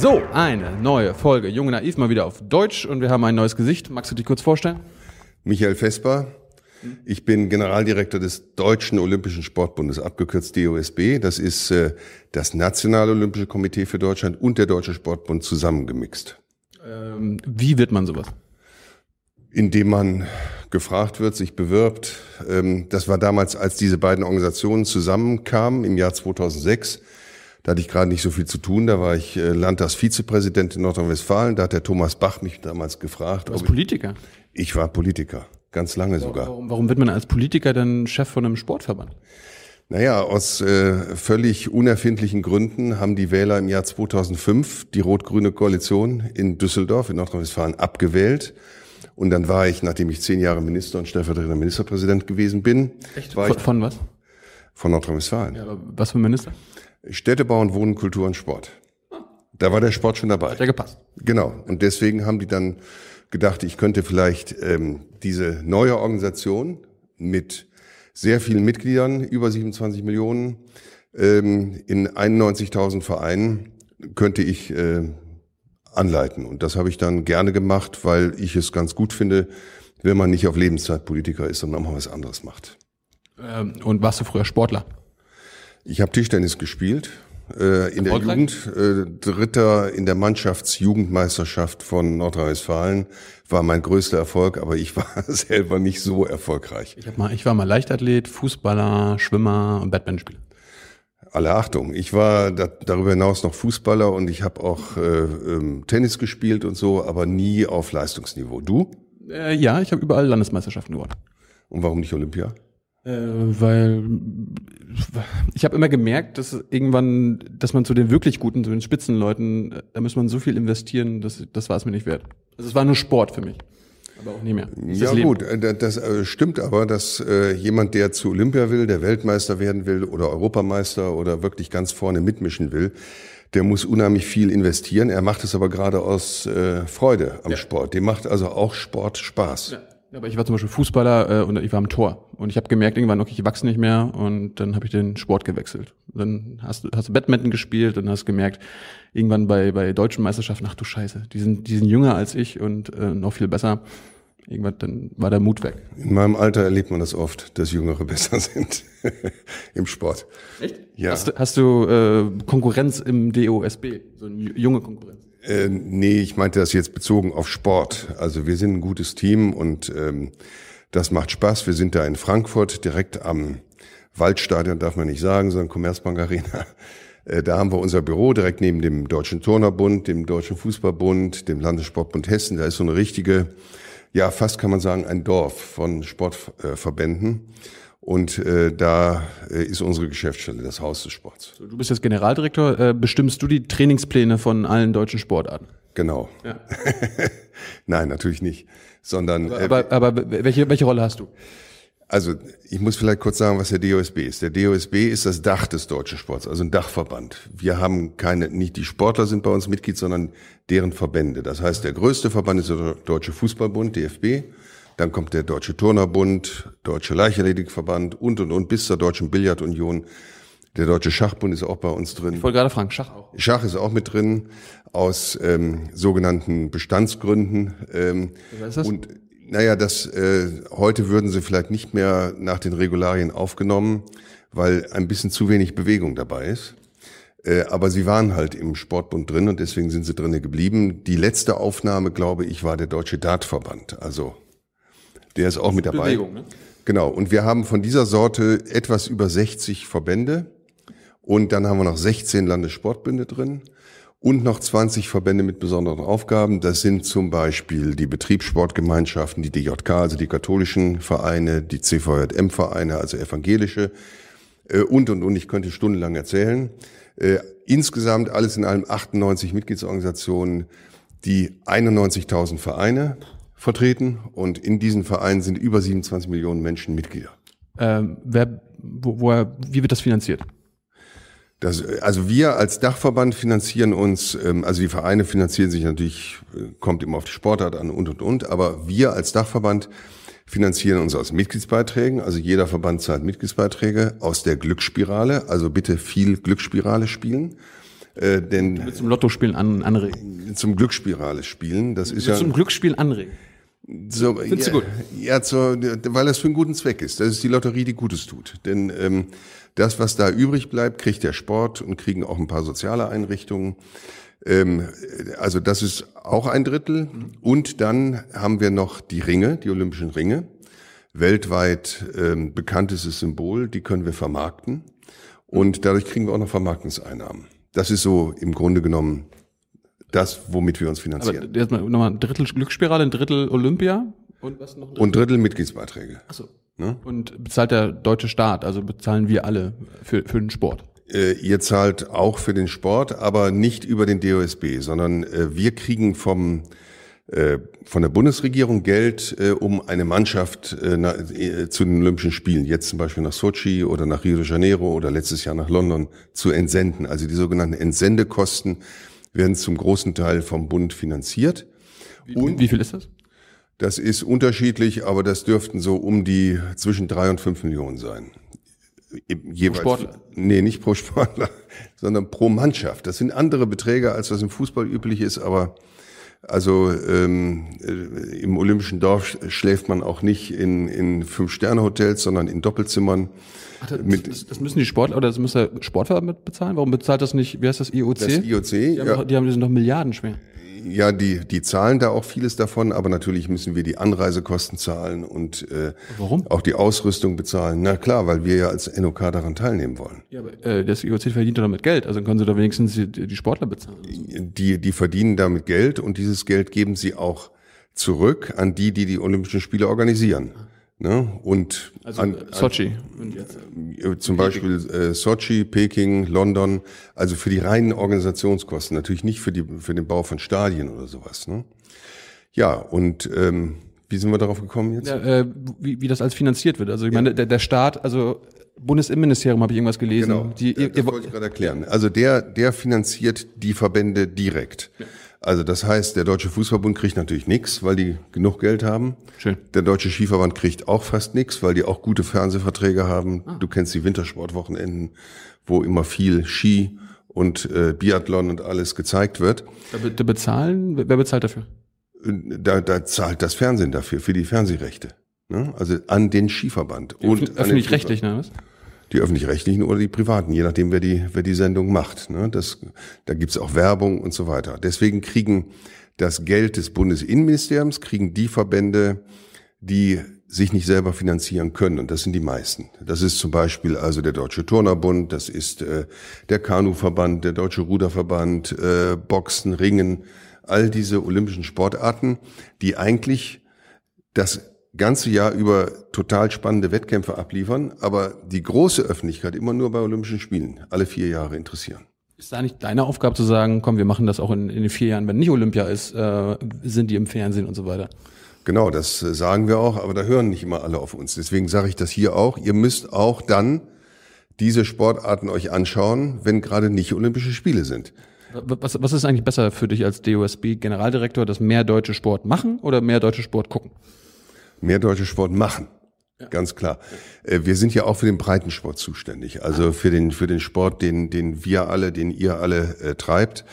So, eine neue Folge Junge Naiv mal wieder auf Deutsch und wir haben ein neues Gesicht. Magst du dich kurz vorstellen? Michael Vesper. Ich bin Generaldirektor des Deutschen Olympischen Sportbundes, abgekürzt DOSB. Das ist äh, das Nationale Olympische Komitee für Deutschland und der Deutsche Sportbund zusammengemixt. Ähm, wie wird man sowas? Indem man gefragt wird, sich bewirbt. Ähm, das war damals, als diese beiden Organisationen zusammenkamen im Jahr 2006. Da hatte ich gerade nicht so viel zu tun. Da war ich äh, Landtagsvizepräsident in Nordrhein-Westfalen. Da hat der Thomas Bach mich damals gefragt. Du warst Politiker? Ich, ich war Politiker. Ganz lange sogar. Warum, warum wird man als Politiker dann Chef von einem Sportverband? Naja, aus äh, völlig unerfindlichen Gründen haben die Wähler im Jahr 2005 die rot-grüne Koalition in Düsseldorf in Nordrhein-Westfalen abgewählt. Und dann war ich, nachdem ich zehn Jahre Minister und stellvertretender Ministerpräsident gewesen bin, Echt? war Von, ich von was? von Nordrhein-Westfalen. Ja, was für ein Minister? Städtebau und Wohnen, Kultur und Sport. Da war der Sport schon dabei. Hat ja gepasst. Genau. Und deswegen haben die dann gedacht, ich könnte vielleicht ähm, diese neue Organisation mit sehr vielen Mitgliedern, über 27 Millionen, ähm, in 91.000 Vereinen, könnte ich äh, anleiten. Und das habe ich dann gerne gemacht, weil ich es ganz gut finde, wenn man nicht auf Lebenszeit Politiker ist, sondern auch mal was anderes macht. Ähm, und warst du früher Sportler? Ich habe Tischtennis gespielt. Äh, in der? Jugend, äh, Dritter in der Mannschaftsjugendmeisterschaft von Nordrhein-Westfalen war mein größter Erfolg, aber ich war selber nicht so erfolgreich. Ich, mal, ich war mal Leichtathlet, Fußballer, Schwimmer und Badmintonspieler. Alle Achtung, ich war da, darüber hinaus noch Fußballer und ich habe auch äh, ähm, Tennis gespielt und so, aber nie auf Leistungsniveau. Du? Äh, ja, ich habe überall Landesmeisterschaften gewonnen. Und warum nicht Olympia? Äh, weil ich habe immer gemerkt, dass irgendwann, dass man zu den wirklich guten, zu den Spitzenleuten, äh, da muss man so viel investieren, das, das war es mir nicht wert. Also es war nur Sport für mich. Aber auch nie mehr. Das Ja gut, äh, das äh, stimmt aber, dass äh, jemand, der zu Olympia will, der Weltmeister werden will oder Europameister oder wirklich ganz vorne mitmischen will, der muss unheimlich viel investieren. Er macht es aber gerade aus äh, Freude am Sport. Dem macht also auch Sport Spaß. Ja. Aber ich war zum Beispiel Fußballer äh, und ich war am Tor. Und ich habe gemerkt irgendwann, okay, ich wachse nicht mehr und dann habe ich den Sport gewechselt. Dann hast du, hast du Badminton gespielt und hast gemerkt, irgendwann bei, bei deutschen Meisterschaften, ach du Scheiße, die sind, die sind jünger als ich und äh, noch viel besser. Irgendwann dann war der Mut weg. In meinem Alter erlebt man das oft, dass Jüngere besser sind im Sport. Echt? Ja. Hast du, hast du äh, Konkurrenz im DOSB, so eine junge Konkurrenz? Äh, nee, ich meinte das jetzt bezogen auf Sport. Also wir sind ein gutes Team und ähm, das macht Spaß. Wir sind da in Frankfurt direkt am Waldstadion, darf man nicht sagen, sondern Commerzbank Arena. Äh, Da haben wir unser Büro direkt neben dem Deutschen Turnerbund, dem Deutschen Fußballbund, dem Landessportbund Hessen. Da ist so eine richtige, ja fast kann man sagen, ein Dorf von Sportverbänden. Und äh, da äh, ist unsere Geschäftsstelle, das Haus des Sports. Du bist jetzt Generaldirektor, äh, bestimmst du die Trainingspläne von allen deutschen Sportarten? Genau. Ja. Nein, natürlich nicht. Sondern äh, Aber, aber welche, welche Rolle hast du? Also ich muss vielleicht kurz sagen, was der DOSB ist. Der DOSB ist das Dach des deutschen Sports, also ein Dachverband. Wir haben keine, nicht die Sportler sind bei uns Mitglied, sondern deren Verbände. Das heißt, der größte Verband ist der Deutsche Fußballbund, DFB. Dann kommt der Deutsche Turnerbund, Deutsche Leichtathletikverband und, und, und bis zur Deutschen Billardunion. Der Deutsche Schachbund ist auch bei uns drin. Ich wollte gerade fragen, Schach auch. Schach ist auch mit drin, aus ähm, sogenannten Bestandsgründen. Ähm, Was ist das? Und naja, das äh, heute würden sie vielleicht nicht mehr nach den Regularien aufgenommen, weil ein bisschen zu wenig Bewegung dabei ist. Äh, aber sie waren halt im Sportbund drin und deswegen sind sie drinnen geblieben. Die letzte Aufnahme, glaube ich, war der Deutsche Dartverband. Also der ist auch mit dabei. Bewegung, ne? Genau. Und wir haben von dieser Sorte etwas über 60 Verbände. Und dann haben wir noch 16 Landessportbünde drin und noch 20 Verbände mit besonderen Aufgaben. Das sind zum Beispiel die Betriebssportgemeinschaften, die DJK, also die katholischen Vereine, die CVJM-Vereine, also evangelische äh, und, und, und. Ich könnte stundenlang erzählen. Äh, Insgesamt alles in allem 98 Mitgliedsorganisationen, die 91.000 Vereine vertreten. Und in diesen Vereinen sind über 27 Millionen Menschen Mitglieder. Ähm, wer, wo, woher, wie wird das finanziert? Das, also wir als Dachverband finanzieren uns, ähm, also die Vereine finanzieren sich natürlich, äh, kommt immer auf die Sportart an und und und, aber wir als Dachverband finanzieren uns aus Mitgliedsbeiträgen, also jeder Verband zahlt Mitgliedsbeiträge aus der Glücksspirale, also bitte viel Glücksspirale spielen. Äh, denn du willst zum Lottospielen an, anregen. Zum Glücksspirale spielen. Das ist ja zum Glücksspiel anregen. So, Findest ja, du gut? Ja, so, weil das für einen guten Zweck ist. Das ist die Lotterie, die Gutes tut. Denn ähm, das, was da übrig bleibt, kriegt der Sport und kriegen auch ein paar soziale Einrichtungen. Ähm, also das ist auch ein Drittel. Und dann haben wir noch die Ringe, die Olympischen Ringe. Weltweit ähm, bekanntes Symbol, die können wir vermarkten. Und dadurch kriegen wir auch noch Vermarktungseinnahmen. Das ist so im Grunde genommen das, womit wir uns finanzieren. Aber jetzt mal nochmal ein Drittel Glücksspirale, ein Drittel Olympia und was noch? Ein Drittel? Und Drittel Mitgliedsbeiträge. Ach so. Ne? Und bezahlt der deutsche Staat, also bezahlen wir alle für, für den Sport? Äh, ihr zahlt auch für den Sport, aber nicht über den DOSB, sondern äh, wir kriegen vom von der Bundesregierung Geld, äh, um eine Mannschaft äh, äh, zu den Olympischen Spielen, jetzt zum Beispiel nach Sochi oder nach Rio de Janeiro oder letztes Jahr nach London, zu entsenden. Also die sogenannten Entsendekosten werden zum großen Teil vom Bund finanziert. Wie, Und wie viel ist das? Das ist unterschiedlich, aber das dürften so um die zwischen drei und fünf Millionen sein. Jeweils, pro Sportler? Nee, nicht pro Sportler, sondern pro Mannschaft. Das sind andere Beträge, als was im Fußball üblich ist, aber also ähm, äh, im Olympischen Dorf schläft man auch nicht in, in Fünf-Sterne-Hotels, sondern in Doppelzimmern. Ach, das, das, das, müssen die Sportler oder das muss der Sportverband bezahlen? Warum bezahlt das nicht, wie heißt das, IOC? Das IOC, die haben, ja. die, haben, die sind doch Milliarden schwer. Ja, die, die zahlen da auch vieles davon, aber natürlich müssen wir die Anreisekosten zahlen und äh, Warum? auch die Ausrüstung bezahlen. Na klar, weil wir ja als NOK daran teilnehmen wollen. Ja, aber äh, das IOC verdient doch damit Geld, also können sie da wenigstens die, die Sportler bezahlen. Die, die verdienen damit Geld und dieses Geld geben sie auch zurück an die, die die Olympischen Spiele organisieren. Ah. Ne? Und also an, Sochi. An, äh, zum Beispiel äh, Sochi, Peking, London, also für die reinen Organisationskosten, natürlich nicht für, die, für den Bau von Stadien oder sowas. Ne? Ja, und ähm, wie sind wir darauf gekommen jetzt? Ja, äh, wie, wie das alles finanziert wird. Also ich ja. meine, der, der Staat, also Bundesinnenministerium habe ich irgendwas gelesen. Genau, die, das ihr, wollte ich gerade erklären. Also der, der finanziert die Verbände direkt. Ja. Also das heißt, der Deutsche Fußballbund kriegt natürlich nichts, weil die genug Geld haben. Schön. Der Deutsche Skiverband kriegt auch fast nichts, weil die auch gute Fernsehverträge haben. Ah. Du kennst die Wintersportwochenenden, wo immer viel Ski und äh, Biathlon und alles gezeigt wird. Da, da bezahlen, wer bezahlt dafür? Da, da zahlt das Fernsehen dafür, für die Fernsehrechte. Ne? Also an den Skiverband. und öffentlich-rechtlich, ne? Was? Die öffentlich-rechtlichen oder die privaten, je nachdem, wer die, wer die Sendung macht. Ne? Das, da gibt's auch Werbung und so weiter. Deswegen kriegen das Geld des Bundesinnenministeriums, kriegen die Verbände, die sich nicht selber finanzieren können. Und das sind die meisten. Das ist zum Beispiel also der Deutsche Turnerbund, das ist äh, der Kanuverband, der Deutsche Ruderverband, äh, Boxen, Ringen, all diese olympischen Sportarten, die eigentlich das ganze Jahr über total spannende Wettkämpfe abliefern, aber die große Öffentlichkeit immer nur bei Olympischen Spielen, alle vier Jahre interessieren. Ist da nicht deine Aufgabe zu sagen, komm, wir machen das auch in, in den vier Jahren, wenn nicht Olympia ist, äh, sind die im Fernsehen und so weiter? Genau, das äh, sagen wir auch, aber da hören nicht immer alle auf uns. Deswegen sage ich das hier auch. Ihr müsst auch dann diese Sportarten euch anschauen, wenn gerade nicht Olympische Spiele sind. Was, was ist eigentlich besser für dich als DOSB-Generaldirektor, dass mehr deutsche Sport machen oder mehr deutsche Sport gucken? Mehr deutsche Sport machen. Ja. Ganz klar. Äh, wir sind ja auch für den Breitensport zuständig, also für den für den Sport, den den wir alle, den ihr alle äh, treibt.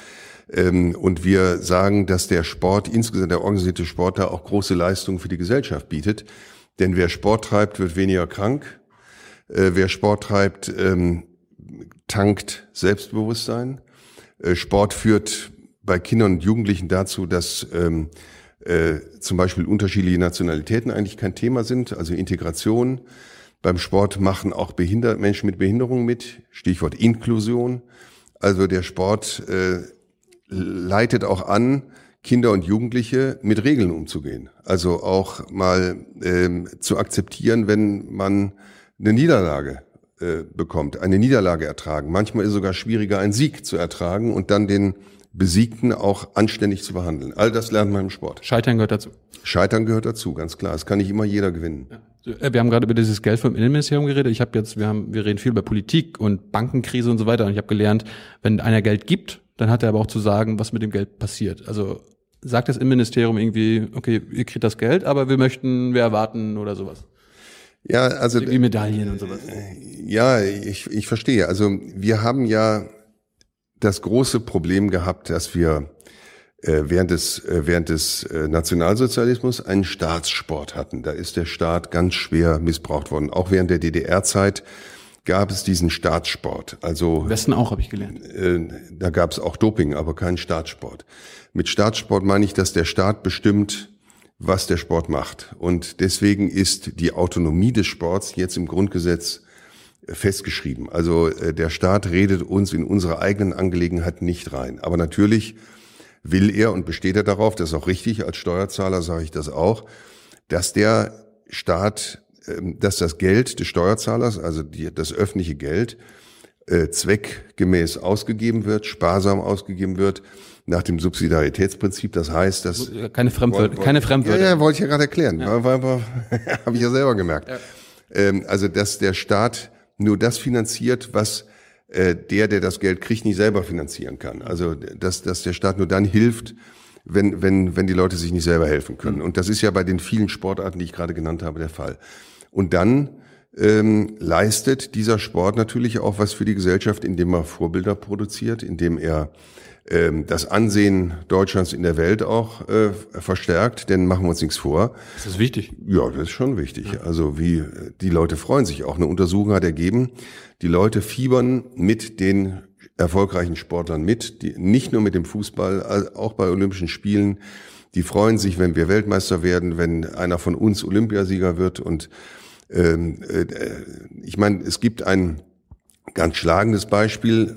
Ähm, und wir sagen, dass der Sport, insgesamt der organisierte Sport, da auch große Leistungen für die Gesellschaft bietet. Denn wer Sport treibt, wird weniger krank. Äh, wer Sport treibt, ähm, tankt Selbstbewusstsein. Äh, Sport führt bei Kindern und Jugendlichen dazu, dass ähm, äh, zum Beispiel unterschiedliche Nationalitäten eigentlich kein Thema sind, also Integration. Beim Sport machen auch Behinder Menschen mit Behinderung mit, Stichwort Inklusion. Also der Sport äh, leitet auch an, Kinder und Jugendliche mit Regeln umzugehen. Also auch mal ähm, zu akzeptieren, wenn man eine Niederlage äh, bekommt, eine Niederlage ertragen. Manchmal ist es sogar schwieriger, einen Sieg zu ertragen und dann den Besiegten auch anständig zu behandeln. All das lernt man im Sport. Scheitern gehört dazu. Scheitern gehört dazu, ganz klar. Es kann nicht immer jeder gewinnen. Ja. Äh, wir haben gerade über dieses Geld vom Innenministerium geredet. Ich habe jetzt, wir haben, wir reden viel über Politik und Bankenkrise und so weiter. Und ich habe gelernt, wenn einer Geld gibt, dann hat er aber auch zu sagen, was mit dem Geld passiert. Also sagt das Innenministerium irgendwie, okay, ihr kriegt das Geld, aber wir möchten, wir erwarten oder sowas. Ja, also wie Medaillen und sowas. Ja, ich, ich verstehe. Also wir haben ja das große Problem gehabt, dass wir äh, während des, äh, während des äh, Nationalsozialismus einen Staatssport hatten. Da ist der Staat ganz schwer missbraucht worden. Auch während der DDR-Zeit gab es diesen Staatssport. Also Im Westen auch, habe ich gelernt. äh, da gab es auch Doping, aber keinen Staatssport. Mit Staatssport meine ich, dass der Staat bestimmt, was der Sport macht. Und deswegen ist die Autonomie des Sports jetzt im Grundgesetz festgeschrieben. Also äh, der Staat redet uns in unsere eigenen Angelegenheiten nicht rein. Aber natürlich will er und besteht er darauf, das ist auch richtig, als Steuerzahler sage ich das auch, dass der Staat, ähm, dass das Geld des Steuerzahlers, also die, das öffentliche Geld, äh, zweckgemäß ausgegeben wird, sparsam ausgegeben wird, nach dem Subsidiaritätsprinzip. Das heißt, dass keine Fremdwörter, keine Fremdwörter. Ja, ja, wollte ich ja gerade erklären. Ja. Habe ich ja selber gemerkt. Ja. Ähm, also, dass der Staat nur das finanziert, was äh, der, der das Geld kriegt, nicht selber finanzieren kann. Also, dass, dass der Staat nur dann hilft, wenn, wenn, wenn die Leute sich nicht selber helfen können. Und das ist ja bei den vielen Sportarten, die ich gerade genannt habe, der Fall. Und dann ähm, leistet dieser Sport natürlich auch was für die Gesellschaft, indem er Vorbilder produziert, indem er das Ansehen Deutschlands in der Welt auch äh, verstärkt, denn machen wir uns nichts vor. Das ist wichtig. Ja, das ist schon wichtig. Ja. Also wie die Leute freuen sich auch. Eine Untersuchung hat ergeben, die Leute fiebern mit den erfolgreichen Sportlern mit, die, nicht nur mit dem Fußball, auch bei Olympischen Spielen. Die freuen sich, wenn wir Weltmeister werden, wenn einer von uns Olympiasieger wird. Und ähm, äh, ich meine, es gibt ein ganz schlagendes Beispiel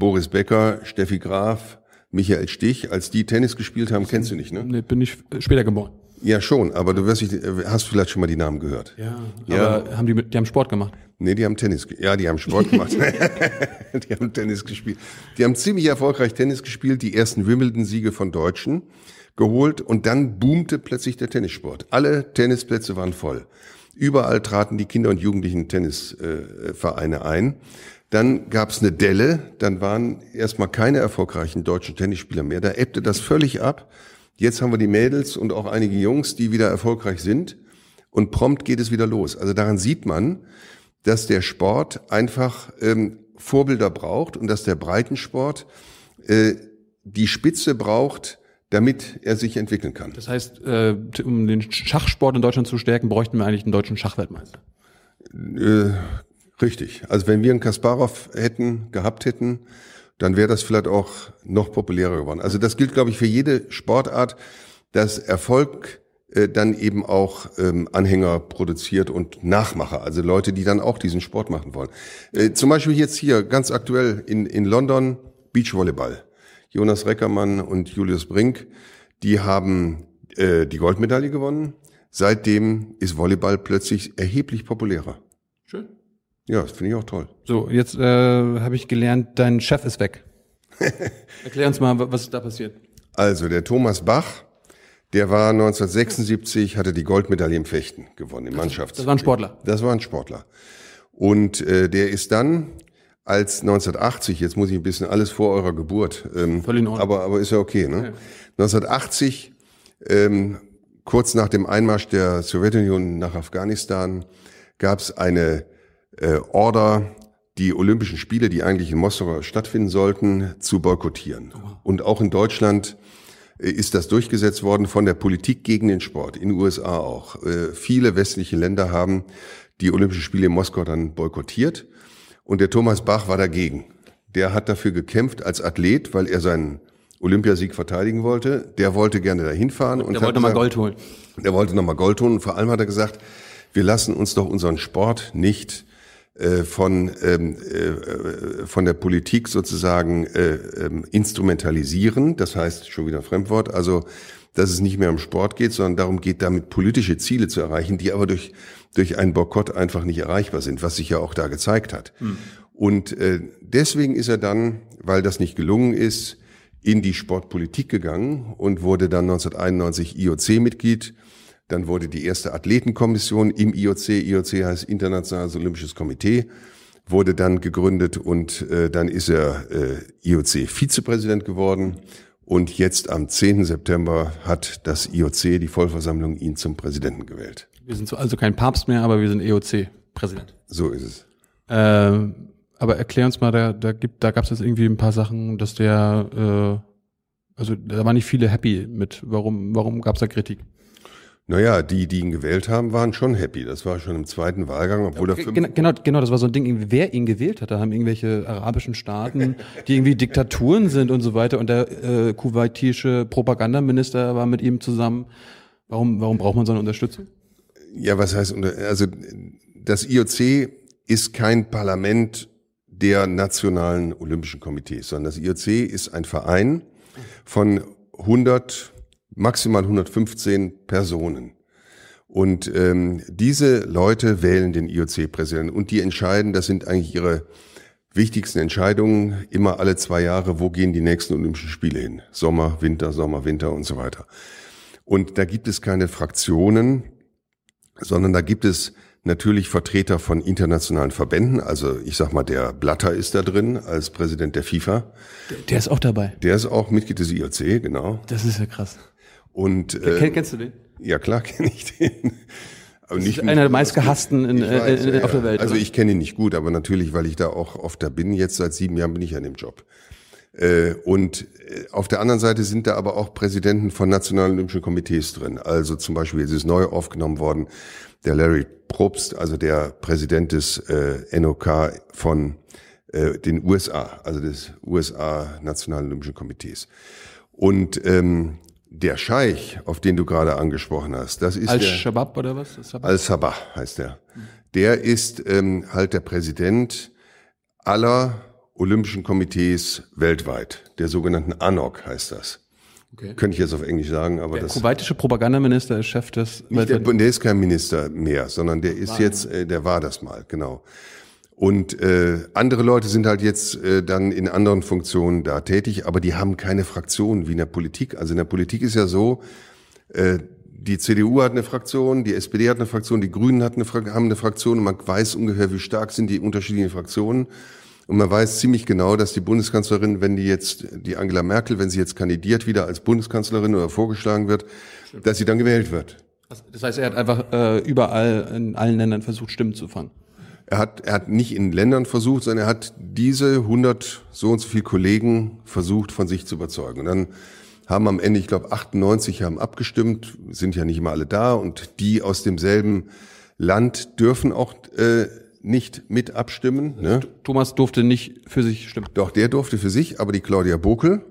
Boris Becker, Steffi Graf, Michael Stich, als die Tennis gespielt haben, kennst du nicht, ne? Nee, bin ich später geboren. Ja, schon, aber du wirst, hast vielleicht schon mal die Namen gehört. Ja, ja. aber haben die, die haben Sport gemacht? Nee, die haben Tennis, ja, die haben Sport gemacht. die haben Tennis gespielt. Die haben ziemlich erfolgreich Tennis gespielt, die ersten Wimbledon-Siege von Deutschen geholt und dann boomte plötzlich der Tennissport. Alle Tennisplätze waren voll. Überall traten die Kinder- und Jugendlichen Tennisvereine äh, ein. Dann gab es eine Delle, dann waren erstmal keine erfolgreichen deutschen Tennisspieler mehr. Da ebbte das völlig ab. Jetzt haben wir die Mädels und auch einige Jungs, die wieder erfolgreich sind. Und prompt geht es wieder los. Also daran sieht man, dass der Sport einfach ähm, Vorbilder braucht und dass der Breitensport äh, die Spitze braucht, damit er sich entwickeln kann. Das heißt, äh, um den Schachsport in Deutschland zu stärken, bräuchten wir eigentlich einen deutschen Schachweltmeister. Äh, Richtig. Also wenn wir einen Kasparov hätten, gehabt hätten, dann wäre das vielleicht auch noch populärer geworden. Also das gilt, glaube ich, für jede Sportart, dass Erfolg äh, dann eben auch ähm, Anhänger produziert und Nachmacher, also Leute, die dann auch diesen Sport machen wollen. Äh, zum Beispiel jetzt hier ganz aktuell in, in London Beachvolleyball. Jonas Reckermann und Julius Brink, die haben äh, die Goldmedaille gewonnen. Seitdem ist Volleyball plötzlich erheblich populärer. Ja, das finde ich auch toll. So, jetzt äh, habe ich gelernt, dein Chef ist weg. Erklär uns mal, was ist da passiert? Also, der Thomas Bach, der war 1976, hatte die Goldmedaille im Fechten gewonnen, im Mannschafts. Das war ein Sportler. Das war ein Sportler. Und äh, der ist dann als 1980, jetzt muss ich ein bisschen alles vor eurer Geburt, ähm, Völlig in Ordnung. aber, aber ist ja okay, ne? Ja. 1980, ähm, kurz nach dem Einmarsch der Sowjetunion nach Afghanistan, gab es eine äh, Order, die Olympischen Spiele, die eigentlich in Moskau stattfinden sollten, zu boykottieren. Und auch in Deutschland äh, ist das durchgesetzt worden von der Politik gegen den Sport, in den USA auch. Äh, viele westliche Länder haben die Olympischen Spiele in Moskau dann boykottiert. Und der Thomas Bach war dagegen. Der hat dafür gekämpft als Athlet, weil er seinen Olympiasieg verteidigen wollte. Der wollte gerne dahin fahren. Und der wollte nochmal Gold holen. Der wollte nochmal Gold holen. Und vor allem hat er gesagt, wir lassen uns doch unseren Sport nicht von, ähm, äh, von der Politik sozusagen äh, ähm, instrumentalisieren. Das heißt schon wieder Fremdwort. Also dass es nicht mehr um Sport geht, sondern darum geht, damit politische Ziele zu erreichen, die aber durch, durch einen Boykott einfach nicht erreichbar sind, was sich ja auch da gezeigt hat. Hm. Und äh, deswegen ist er dann, weil das nicht gelungen ist, in die Sportpolitik gegangen und wurde dann 1991 IOC-Mitglied dann wurde die erste Athletenkommission im IOC, IOC heißt Internationales Olympisches Komitee, wurde dann gegründet und äh, dann ist er äh, IOC-Vizepräsident geworden. Und jetzt am 10. September hat das IOC, die Vollversammlung, ihn zum Präsidenten gewählt. Wir sind also kein Papst mehr, aber wir sind EOC-Präsident. So ist es. Äh, aber erklär uns mal, da, da gibt, da gab es jetzt irgendwie ein paar Sachen, dass der, äh, also da waren nicht viele happy mit. Warum, warum gab es da Kritik? Naja, die, die ihn gewählt haben, waren schon happy. Das war schon im zweiten Wahlgang, obwohl okay, er genau, genau, genau, das war so ein Ding, wer ihn gewählt hat. Da haben irgendwelche arabischen Staaten, die irgendwie Diktaturen sind und so weiter. Und der äh, kuwaitische Propagandaminister war mit ihm zusammen. Warum, warum braucht man so eine Unterstützung? Ja, was heißt, also das IOC ist kein Parlament der nationalen Olympischen Komitees, sondern das IOC ist ein Verein von 100 maximal 115 Personen. Und ähm, diese Leute wählen den IOC-Präsidenten und die entscheiden, das sind eigentlich ihre wichtigsten Entscheidungen, immer alle zwei Jahre, wo gehen die nächsten Olympischen Spiele hin? Sommer, Winter, Sommer, Winter und so weiter. Und da gibt es keine Fraktionen, sondern da gibt es natürlich Vertreter von internationalen Verbänden. Also ich sag mal, der Blatter ist da drin als Präsident der FIFA. Der ist auch dabei. Der ist auch Mitglied des IOC, genau. Das ist ja krass. Und, äh, Kenn, kennst du den? Ja, klar kenne ich den. Aber das nicht ist einer der meistgehassten in, weiß, in, in, auf der Welt. Also oder? ich kenne ihn nicht gut, aber natürlich, weil ich da auch oft da bin, jetzt seit sieben Jahren bin ich an dem Job. Äh, und äh, auf der anderen Seite sind da aber auch Präsidenten von nationalen olympischen Komitees drin. Also zum Beispiel, es ist neu aufgenommen worden, der Larry Probst, also der Präsident des äh, NOK von äh, den USA, also des USA Nationalen Olympischen Komitees. Und ähm, der Scheich, auf den du gerade angesprochen hast, das ist Al-Shabaab oder was? Al-Sabah heißt er. Der ist ähm, halt der Präsident aller Olympischen Komitees weltweit, der sogenannten ANOC heißt das. Okay. Könnte ich jetzt auf Englisch sagen, aber der das. Der kuwaitische Propagandaminister ist Chef des. Nicht der, der ist kein Minister mehr, sondern der ist war jetzt, äh, der war das mal, genau. Und äh, andere Leute sind halt jetzt äh, dann in anderen Funktionen da tätig, aber die haben keine Fraktion wie in der Politik. Also in der Politik ist ja so, äh, die CDU hat eine Fraktion, die SPD hat eine Fraktion, die Grünen hat eine, haben eine Fraktion und man weiß ungefähr, wie stark sind die unterschiedlichen Fraktionen. Und man weiß ziemlich genau, dass die Bundeskanzlerin, wenn die jetzt, die Angela Merkel, wenn sie jetzt kandidiert wieder als Bundeskanzlerin oder vorgeschlagen wird, dass sie dann gewählt wird. Das heißt, er hat einfach äh, überall in allen Ländern versucht, Stimmen zu fangen. Er hat, er hat nicht in Ländern versucht, sondern er hat diese 100 so und so viele Kollegen versucht, von sich zu überzeugen. Und dann haben am Ende, ich glaube, 98 haben abgestimmt, sind ja nicht immer alle da und die aus demselben Land dürfen auch äh, nicht mit abstimmen. Ne? Thomas durfte nicht für sich stimmen. Doch, der durfte für sich, aber die Claudia Bokel,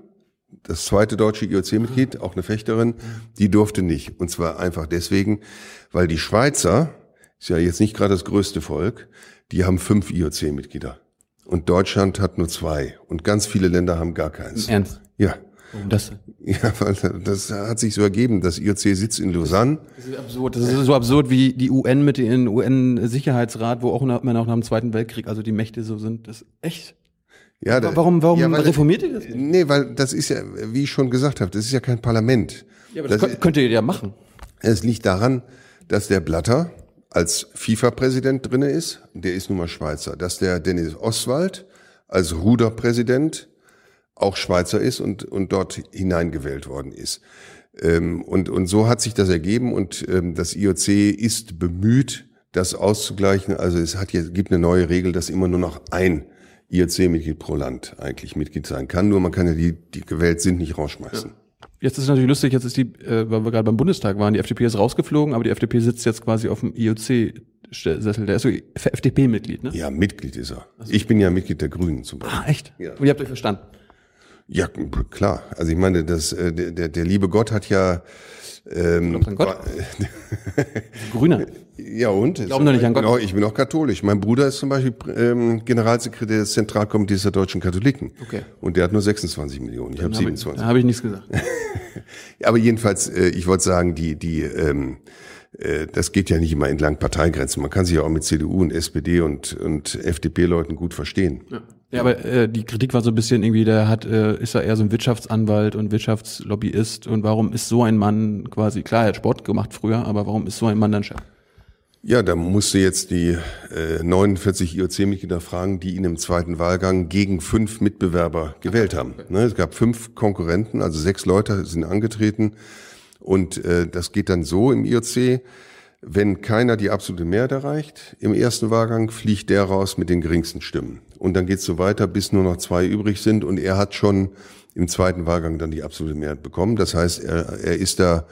das zweite deutsche IOC-Mitglied, auch eine Fechterin, die durfte nicht. Und zwar einfach deswegen, weil die Schweizer ist ja jetzt nicht gerade das größte Volk, die haben fünf IOC-Mitglieder. Und Deutschland hat nur zwei. Und ganz viele Länder haben gar keins. Ernst? Ja. Warum das? Ja, weil das hat sich so ergeben. Das IOC sitzt in Lausanne. Das ist absurd. Das ist so absurd wie die UN mit dem UN-Sicherheitsrat, wo auch immer noch nach dem Zweiten Weltkrieg, also die Mächte so sind. Das ist echt. Ja, warum, warum ja, reformiert ihr das nicht? Nee, weil das ist ja, wie ich schon gesagt habe, das ist ja kein Parlament. Ja, aber das, das könnt ihr ja machen. Es liegt daran, dass der Blatter, als FIFA-Präsident drinne ist, der ist nun mal Schweizer, dass der Dennis Oswald als Ruderpräsident auch Schweizer ist und, und dort hineingewählt worden ist. Ähm, und, und so hat sich das ergeben und ähm, das IOC ist bemüht, das auszugleichen. Also es hat jetzt, gibt eine neue Regel, dass immer nur noch ein IOC-Mitglied pro Land eigentlich Mitglied sein kann. Nur man kann ja die, die gewählt sind, nicht rausschmeißen. Ja. Jetzt ist es natürlich lustig, jetzt ist die, äh, weil wir gerade beim Bundestag waren, die FDP ist rausgeflogen, aber die FDP sitzt jetzt quasi auf dem IOC-Sessel. Der ist so FDP-Mitglied, ne? Ja, Mitglied ist er. Also. Ich bin ja Mitglied der Grünen zum Beispiel. Ah, echt? Ja. Und ihr habt euch verstanden? Ja, klar. Also ich meine, das, äh, der, der, der liebe Gott hat ja ähm, an Gott? Grüner. Ja und? Glauben doch nicht an Gott. Genau, ich bin auch katholisch. Mein Bruder ist zum Beispiel ähm, Generalsekretär des Zentralkomitees der deutschen Katholiken. Okay. Und der hat nur 26 Millionen. Ich habe 27. Da habe ich nichts gesagt. Aber jedenfalls, äh, ich wollte sagen, die, die ähm, äh, das geht ja nicht immer entlang Parteigrenzen. Man kann sich ja auch mit CDU und SPD und, und FDP-Leuten gut verstehen. Ja. Ja, aber äh, die Kritik war so ein bisschen irgendwie, der hat, äh, ist er eher so ein Wirtschaftsanwalt und Wirtschaftslobbyist und warum ist so ein Mann quasi, klar, er hat Sport gemacht früher, aber warum ist so ein Mann dann Chef? Ja, da musste jetzt die äh, 49 IOC-Mitglieder fragen, die ihn im zweiten Wahlgang gegen fünf Mitbewerber gewählt haben. Ne, es gab fünf Konkurrenten, also sechs Leute sind angetreten und äh, das geht dann so im IOC. Wenn keiner die absolute Mehrheit erreicht, im ersten Wahlgang fliegt der raus mit den geringsten Stimmen. Und dann geht's so weiter, bis nur noch zwei übrig sind. Und er hat schon im zweiten Wahlgang dann die absolute Mehrheit bekommen. Das heißt, er, er ist da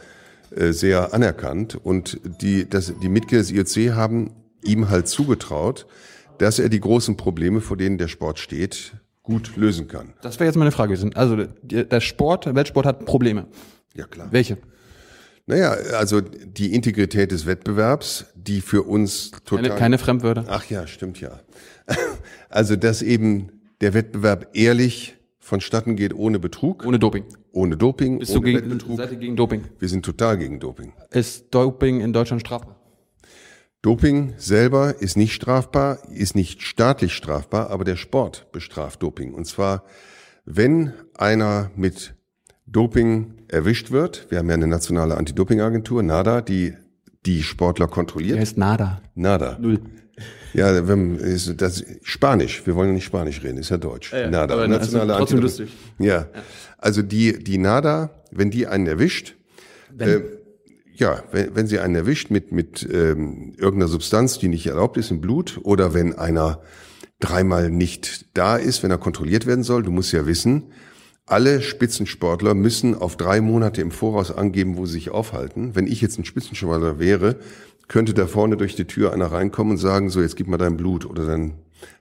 äh, sehr anerkannt. Und die, das, die Mitglieder des IOC haben ihm halt zugetraut, dass er die großen Probleme, vor denen der Sport steht, gut lösen kann. Das wäre jetzt meine Frage. Also der Sport, der Weltsport hat Probleme. Ja, klar. Welche? Naja, also die Integrität des Wettbewerbs, die für uns total. Keine, keine Fremdwörter. Ach ja, stimmt ja. Also, dass eben der Wettbewerb ehrlich vonstatten geht ohne Betrug. Ohne Doping. Ohne Doping. Bist ohne du gegen, Wettbetrug. seid ihr gegen Doping? Wir sind total gegen Doping. Ist Doping in Deutschland strafbar? Doping selber ist nicht strafbar, ist nicht staatlich strafbar, aber der Sport bestraft Doping. Und zwar, wenn einer mit Doping erwischt wird, wir haben ja eine nationale Anti-Doping-Agentur, NADA, die die Sportler Der kontrolliert. heißt Nada. NADA. Null. Ja, wenn, ist das Spanisch. Wir wollen ja nicht Spanisch reden, ist ja Deutsch. Ja, ja, NADA, aber nationale also trotzdem Anti-Doping. lustig. Ja. Also die, die NADA, wenn die einen erwischt, äh, ja, wenn, wenn sie einen erwischt mit, mit ähm, irgendeiner Substanz, die nicht erlaubt ist im Blut, oder wenn einer dreimal nicht da ist, wenn er kontrolliert werden soll, du musst ja wissen, alle Spitzensportler müssen auf drei Monate im Voraus angeben, wo sie sich aufhalten. Wenn ich jetzt ein Spitzensportler wäre, könnte da vorne durch die Tür einer reinkommen und sagen, so, jetzt gib mal dein Blut oder dein,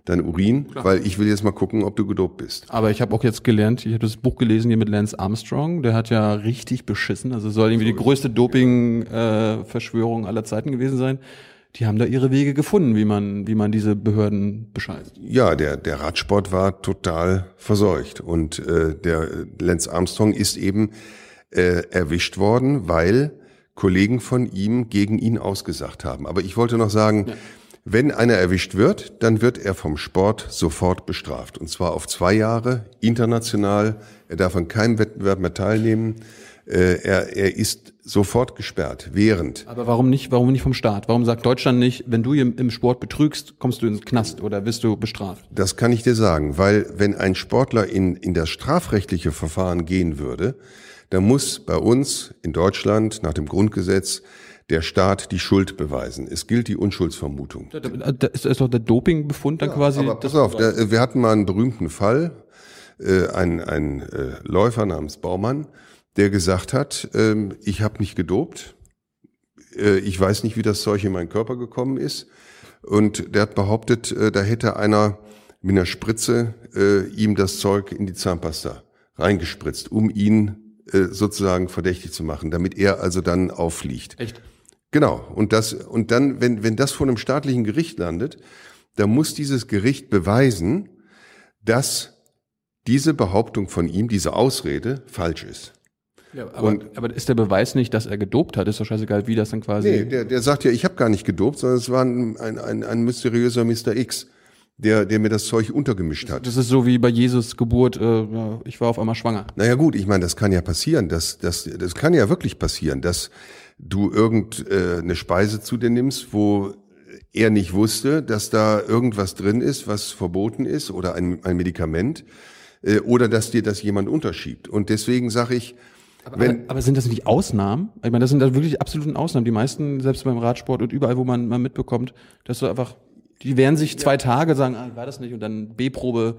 dein Urin, weil ich will jetzt mal gucken, ob du gedopt bist. Aber ich habe auch jetzt gelernt, ich habe das Buch gelesen hier mit Lance Armstrong, der hat ja richtig beschissen, also soll irgendwie die größte Doping-Verschwörung aller Zeiten gewesen sein. Die haben da ihre Wege gefunden, wie man, wie man diese Behörden bescheißt. Ja, der, der Radsport war total verseucht und äh, der Lance Armstrong ist eben äh, erwischt worden, weil Kollegen von ihm gegen ihn ausgesagt haben. Aber ich wollte noch sagen, wenn einer erwischt wird, dann wird er vom Sport sofort bestraft. Und zwar auf zwei Jahre, international. Er darf an keinem Wettbewerb mehr teilnehmen. Äh, er, er ist sofort gesperrt, während Aber warum nicht, warum nicht vom Staat? Warum sagt Deutschland nicht, wenn du im, Sport betrügst, kommst du ins Knast oder wirst du bestraft? Das kann ich dir sagen, weil wenn ein Sportler in, in das strafrechtliche Verfahren gehen würde, dann muss bei uns in Deutschland nach dem Grundgesetz der Staat die Schuld beweisen. Es gilt die Unschuldsvermutung. Da, ist, doch der Dopingbefund dann quasi. Aber pass auf, der, wir hatten mal einen berühmten Fall, äh, ein, ein äh, Läufer namens Baumann, der gesagt hat, ähm, ich habe mich gedopt, äh, ich weiß nicht, wie das Zeug in meinen Körper gekommen ist. Und der hat behauptet, äh, da hätte einer mit einer Spritze äh, ihm das Zeug in die Zahnpasta reingespritzt, um ihn äh, sozusagen verdächtig zu machen, damit er also dann auffliegt. Echt? Genau. Und das, und dann, wenn, wenn das vor einem staatlichen Gericht landet, dann muss dieses Gericht beweisen, dass diese Behauptung von ihm, diese Ausrede falsch ist. Ja, aber, Und- aber ist der Beweis nicht, dass er gedopt hat? Ist doch scheißegal, wie das dann quasi. Nee, der, der sagt ja, ich habe gar nicht gedopt, sondern es war ein, ein, ein, ein mysteriöser Mr. X, der, der mir das Zeug untergemischt hat. Das ist so wie bei Jesus Geburt, äh, ich war auf einmal schwanger. Naja gut, ich meine, das kann ja passieren. Das, das, das kann ja wirklich passieren, dass du irgendeine äh, Speise zu dir nimmst, wo er nicht wusste, dass da irgendwas drin ist, was verboten ist oder ein, ein Medikament äh, oder dass dir das jemand unterschiebt. Und deswegen sage ich, Aber, wenn, aber sind das nicht Ausnahmen? Ich meine, das sind da wirklich absoluten Ausnahmen. Die meisten, selbst beim Radsport und überall, wo man mal mitbekommt, dass du einfach, die wehren sich zwei Tage, sagen, ah, war das nicht, und dann B-Probe.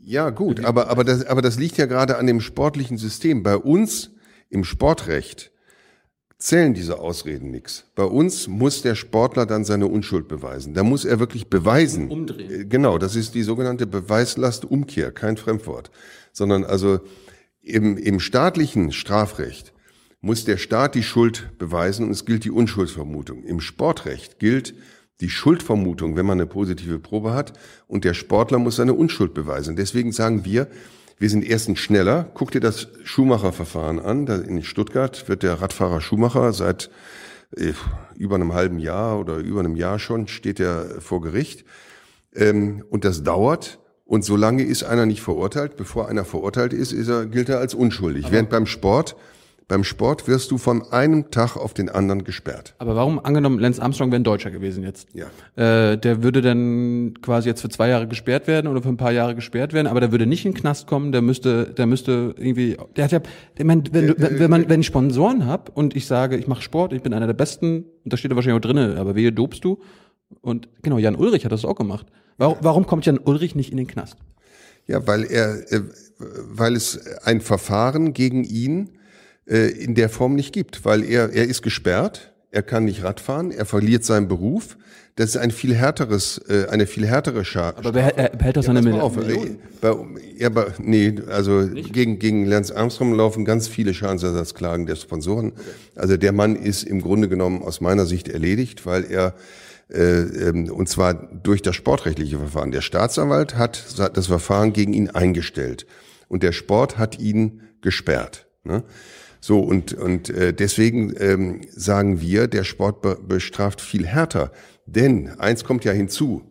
Ja, gut, aber, aber, das, aber das liegt ja gerade an dem sportlichen System. Bei uns im Sportrecht zählen diese Ausreden nichts. Bei uns muss der Sportler dann seine Unschuld beweisen. Da muss er wirklich beweisen. Umdrehen. Äh, Genau, das ist die sogenannte Beweislastumkehr, kein Fremdwort. Sondern also im, im staatlichen Strafrecht muss der Staat die Schuld beweisen und es gilt die Unschuldsvermutung. Im Sportrecht gilt die Schuldvermutung, wenn man eine positive Probe hat, und der Sportler muss seine Unschuld beweisen. Deswegen sagen wir, wir sind erstens schneller. Guck dir das Schumacher-Verfahren an. In Stuttgart wird der Radfahrer Schumacher seit äh, über einem halben Jahr oder über einem Jahr schon steht er vor Gericht. Ähm, und das dauert. Und solange ist einer nicht verurteilt, bevor einer verurteilt ist, ist er, gilt er als unschuldig. Während beim Sport Beim Sport wirst du von einem Tag auf den anderen gesperrt. Aber warum, angenommen, Lance Armstrong wäre ein Deutscher gewesen jetzt? Ja. Äh, der würde dann quasi jetzt für zwei Jahre gesperrt werden oder für ein paar Jahre gesperrt werden, aber der würde nicht in den Knast kommen, der müsste, der müsste irgendwie, der hat ja, ich meine, wenn, du- wenn, wenn man, wenn ich Sponsoren hab und ich sage, ich mache Sport, ich bin einer der Besten, und da steht er wahrscheinlich auch drinne, aber wehe dobst du. Und genau, Jan Ulrich hat das auch gemacht. Warum, warum kommt Jan Ulrich nicht in den Knast? Ja, weil er, äh, weil es ein Verfahren gegen ihn äh, in der Form nicht gibt, weil er, er ist gesperrt, er kann nicht Radfahren, er verliert seinen Beruf. Das ist ein viel härteres, äh, eine viel härtere Schar. Aber wer er behält seine Pass mal Mil- auf, äh, bei, ja, aber nee, also gegen, gegen Lance Armstrong laufen ganz viele Schadensersatzklagen der Sponsoren. Also der Mann ist im Grunde genommen aus meiner Sicht erledigt, weil er und zwar durch das sportrechtliche Verfahren. Der Staatsanwalt hat das Verfahren gegen ihn eingestellt und der Sport hat ihn gesperrt. Ne? So und und äh, deswegen ähm, sagen wir, der Sport be bestraft viel härter. Denn eins kommt ja hinzu: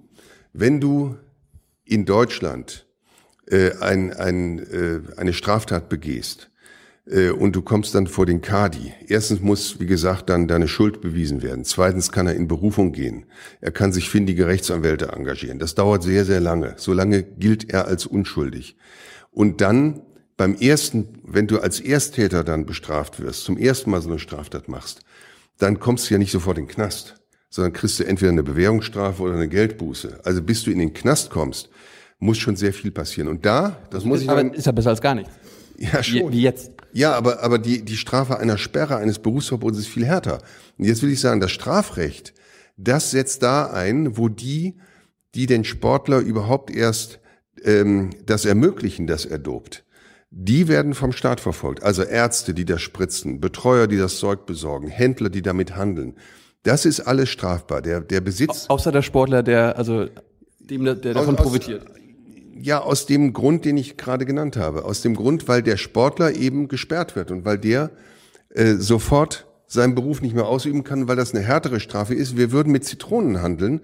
Wenn du in Deutschland äh, ein, ein, äh, eine Straftat begehst äh, und du kommst dann vor den Kadi. Erstens muss, wie gesagt, dann deine Schuld bewiesen werden. Zweitens kann er in Berufung gehen. Er kann sich findige Rechtsanwälte engagieren. Das dauert sehr, sehr lange. Solange gilt er als unschuldig. Und dann beim ersten, wenn du als Ersttäter dann bestraft wirst, zum ersten Mal so eine Straftat machst, dann kommst du ja nicht sofort in den Knast, sondern kriegst du entweder eine Bewährungsstrafe oder eine Geldbuße. Also bis du in den Knast kommst, muss schon sehr viel passieren. Und da, das muss ich Aber sagen, ist ja besser als gar nichts. ja schon. wie jetzt. Ja, aber, aber die, die Strafe einer Sperre, eines Berufsverbots ist viel härter. Und jetzt will ich sagen, das Strafrecht, das setzt da ein, wo die, die den Sportler überhaupt erst ähm, das ermöglichen, dass er dopt, die werden vom Staat verfolgt. Also Ärzte, die das spritzen, Betreuer, die das Zeug besorgen, Händler, die damit handeln. Das ist alles strafbar. Der, der Besitz. Außer der Sportler, der, also, dem, der, davon profitiert. Ja, aus dem Grund, den ich gerade genannt habe. Aus dem Grund, weil der Sportler eben gesperrt wird und weil der äh, sofort seinen Beruf nicht mehr ausüben kann, weil das eine härtere Strafe ist. Wir würden mit Zitronen handeln,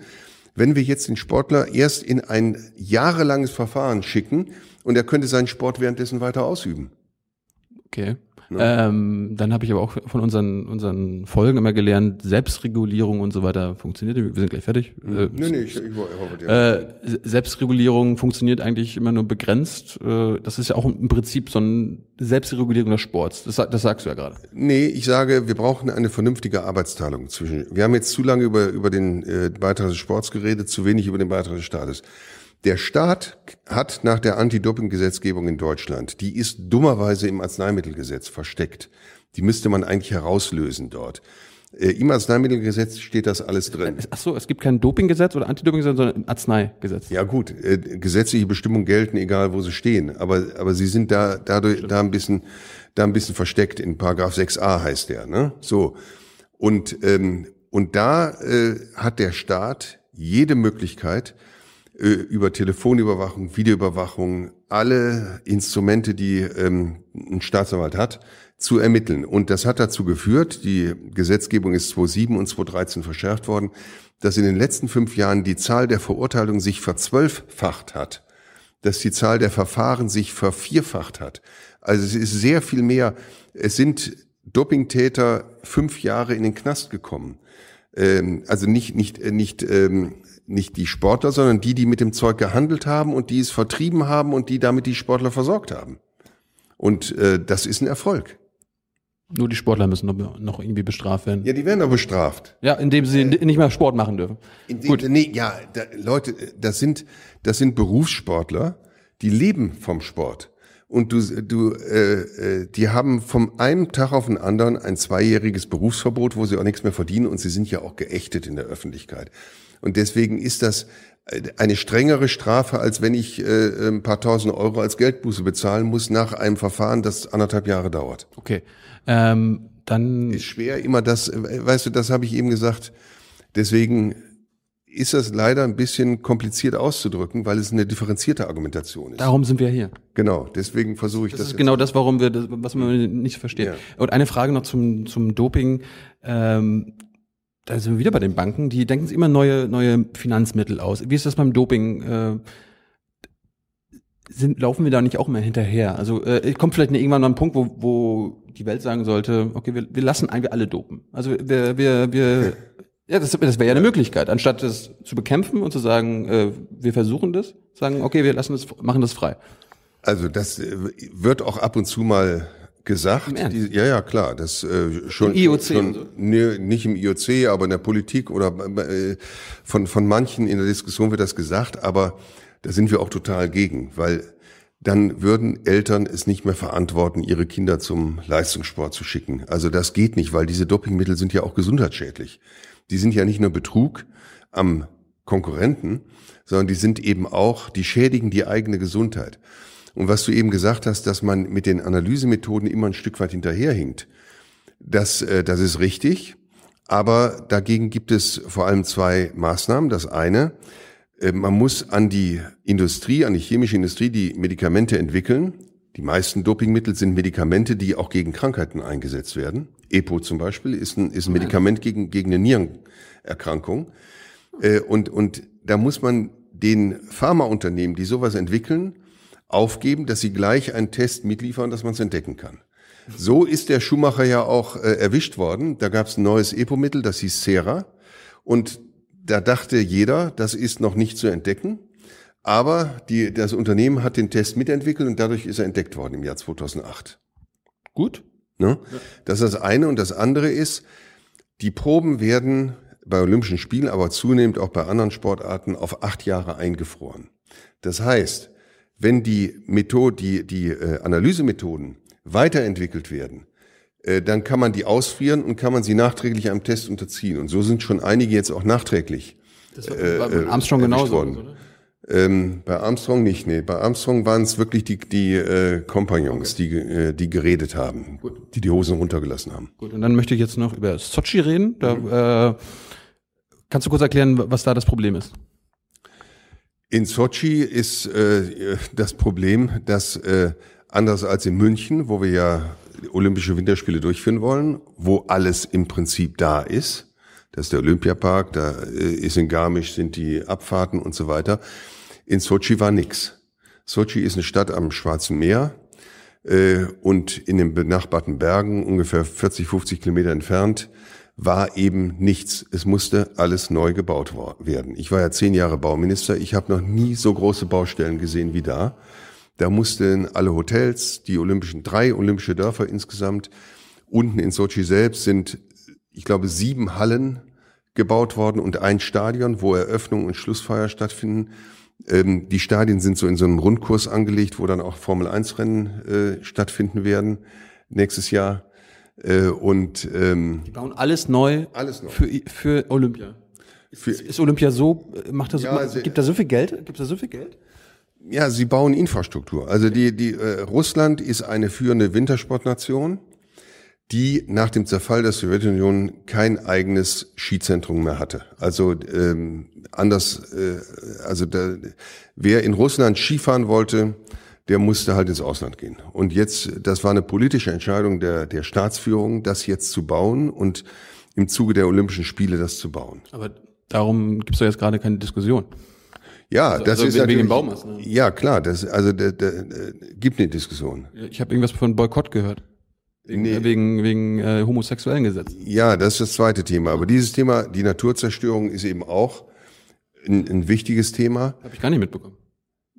wenn wir jetzt den Sportler erst in ein jahrelanges Verfahren schicken und er könnte seinen Sport währenddessen weiter ausüben. Okay. Ähm, dann habe ich aber auch von unseren, unseren Folgen immer gelernt, Selbstregulierung und so weiter funktioniert. Wir sind gleich fertig. Äh, Nee, nee, ich, ich, hoffe, der- Äh, Selbstregulierung funktioniert eigentlich immer nur begrenzt. Äh, das ist ja auch im Prinzip so eine Selbstregulierung des Sports. Das, das sagst du ja gerade. Nee, ich sage, wir brauchen eine vernünftige Arbeitsteilung zwischen. Wir haben jetzt zu lange über, über den äh, Beitrag des Sports geredet, zu wenig über den Beitrag des Staates. Der Staat hat nach der Anti-Doping-Gesetzgebung in Deutschland, die ist dummerweise im Arzneimittelgesetz versteckt. Die müsste man eigentlich herauslösen dort. Äh, Im Arzneimittelgesetz steht das alles drin. Ach so, es gibt kein Dopinggesetz oder Antidopinggesetz, sondern ein Arzneigesetz. Ja gut, äh, gesetzliche Bestimmungen gelten, egal wo sie stehen, aber aber sie sind da dadurch da ein bisschen da ein bisschen versteckt. In Paragraph 6a heißt der, ne? So und ähm, und da äh, hat der Staat jede Möglichkeit über Telefonüberwachung, Videoüberwachung, alle Instrumente, die ähm, ein Staatsanwalt hat, zu ermitteln. Und das hat dazu geführt, die Gesetzgebung ist 2007 und 2013 verschärft worden, dass in den letzten fünf Jahren die Zahl der Verurteilungen sich verzwölffacht hat, dass die Zahl der Verfahren sich vervierfacht hat. Also es ist sehr viel mehr. Es sind Dopingtäter fünf Jahre in den Knast gekommen. Ähm, also nicht, nicht, äh, nicht, ähm, nicht die Sportler, sondern die, die mit dem Zeug gehandelt haben und die es vertrieben haben und die damit die Sportler versorgt haben. Und äh, das ist ein Erfolg. Nur die Sportler müssen noch, noch irgendwie bestraft werden. Ja, die werden aber bestraft. Ja, indem sie nicht mehr Sport machen dürfen. In Gut. Nee, ja, da, Leute, das sind, das sind Berufssportler, die leben vom Sport. Und du, du, äh, äh, die haben vom einen Tag auf den anderen ein zweijähriges Berufsverbot, wo sie auch nichts mehr verdienen und sie sind ja auch geächtet in der Öffentlichkeit. Und deswegen ist das eine strengere Strafe, als wenn ich äh, ein paar tausend Euro als Geldbuße bezahlen muss nach einem Verfahren, das anderthalb Jahre dauert. Okay. Ähm, dann Ist schwer immer das, äh, weißt du, das habe ich eben gesagt. Deswegen ist das leider ein bisschen kompliziert auszudrücken, weil es eine differenzierte Argumentation ist. darum sind wir hier. Genau, deswegen versuche ich Das das, ist genau das, warum wir das, was man nicht versteht. Ja. Und eine Frage noch zum, zum Doping. Ähm, da sind wir wieder bei den Banken. Die denken sich immer neue, neue Finanzmittel aus. Wie ist das beim Doping? Äh, sind, laufen wir da nicht auch immer hinterher? Also äh, kommt vielleicht irgendwann mal ein Punkt, wo, wo die Welt sagen sollte, okay, wir, wir lassen eigentlich alle dopen. Also wir, wir, wir ja, das, das wäre ja eine Möglichkeit, anstatt das zu bekämpfen und zu sagen, äh, wir versuchen das, sagen, okay, wir lassen das, machen das frei. Also das äh, wird auch ab und zu mal gesagt. Die, ja, ja, klar. Das äh, schon. Im IOC. Schon, so. nee, nicht im IOC, aber in der Politik oder äh, von von manchen in der Diskussion wird das gesagt. Aber da sind wir auch total gegen, weil dann würden Eltern es nicht mehr verantworten, ihre Kinder zum Leistungssport zu schicken. Also das geht nicht, weil diese Dopingmittel sind ja auch gesundheitsschädlich. Die sind ja nicht nur Betrug am Konkurrenten, sondern die sind eben auch, die schädigen die eigene Gesundheit. Und was du eben gesagt hast, dass man mit den Analysemethoden immer ein Stück weit hinterherhinkt, das, äh, das ist richtig. Aber dagegen gibt es vor allem zwei Maßnahmen. Das eine, äh, man muss an die Industrie, an die chemische Industrie, die Medikamente entwickeln. Die meisten Dopingmittel sind Medikamente, die auch gegen Krankheiten eingesetzt werden. EPO zum Beispiel ist ein, ist ein Medikament gegen, gegen eine Nierenerkrankung. Äh, und, und da muss man den Pharmaunternehmen, die sowas entwickeln, aufgeben, dass sie gleich einen Test mitliefern, dass man es entdecken kann. So ist der Schumacher ja auch äh, erwischt worden. Da gab es ein neues EPO-Mittel, das hieß Cera. Und da dachte jeder, das ist noch nicht zu entdecken. Aber die, das Unternehmen hat den Test mitentwickelt und dadurch ist er entdeckt worden im Jahr 2008. Gut. Ne? Das ist das eine. Und das andere ist, die Proben werden bei Olympischen Spielen, aber zunehmend auch bei anderen Sportarten auf acht Jahre eingefroren. Das heißt, wenn die Methode, die, die äh, Analysemethoden weiterentwickelt werden, äh, dann kann man die ausfrieren und kann man sie nachträglich einem Test unterziehen. Und so sind schon einige jetzt auch nachträglich. Das war äh, bei Armstrong genauso. Worden. Oder? Ähm, bei Armstrong nicht, nee. Bei Armstrong waren es wirklich die, die äh, Kompagnons, okay. die, äh, die geredet haben, Gut. die die Hosen runtergelassen haben. Gut, und dann möchte ich jetzt noch über Sochi reden. Da, mhm. äh, kannst du kurz erklären, was da das Problem ist? In Sochi ist äh, das Problem, dass äh, anders als in München, wo wir ja Olympische Winterspiele durchführen wollen, wo alles im Prinzip da ist, das ist der Olympiapark, da äh, ist in Garmisch sind die Abfahrten und so weiter. In Sochi war nix. Sochi ist eine Stadt am Schwarzen Meer äh, und in den benachbarten Bergen, ungefähr 40, 50 Kilometer entfernt, war eben nichts. Es musste alles neu gebaut werden. Ich war ja zehn Jahre Bauminister. Ich habe noch nie so große Baustellen gesehen wie da. Da mussten alle Hotels, die olympischen, drei olympische Dörfer insgesamt, unten in Sochi selbst sind, ich glaube, sieben Hallen gebaut worden und ein Stadion, wo Eröffnung und Schlussfeier stattfinden. Ähm, die Stadien sind so in so einem Rundkurs angelegt, wo dann auch Formel-1-Rennen äh, stattfinden werden nächstes Jahr. Äh, und ähm, die bauen alles neu, alles neu. Für, für Olympia. Für, ist, ist Olympia so, macht das, ja, gibt da so viel Geld? Gibt da so viel Geld? Ja, sie bauen Infrastruktur. Also die, die äh, Russland ist eine führende Wintersportnation, die nach dem Zerfall der Sowjetunion kein eigenes Skizentrum mehr hatte. Also ähm, anders, äh, also da, wer in Russland Skifahren wollte, der musste halt ins Ausland gehen. Und jetzt, das war eine politische Entscheidung der, der Staatsführung, das jetzt zu bauen und im Zuge der Olympischen Spiele das zu bauen. Aber darum gibt es doch jetzt gerade keine Diskussion. Ja, also, das also ist wegen Baumast. Ne? Ja, klar, das also der, der gibt eine Diskussion. Ich habe irgendwas von Boykott gehört. Wegen, nee. wegen, wegen äh, homosexuellen Gesetzen. Ja, das ist das zweite Thema. Aber dieses Thema, die Naturzerstörung, ist eben auch ein, ein wichtiges Thema. Habe ich gar nicht mitbekommen.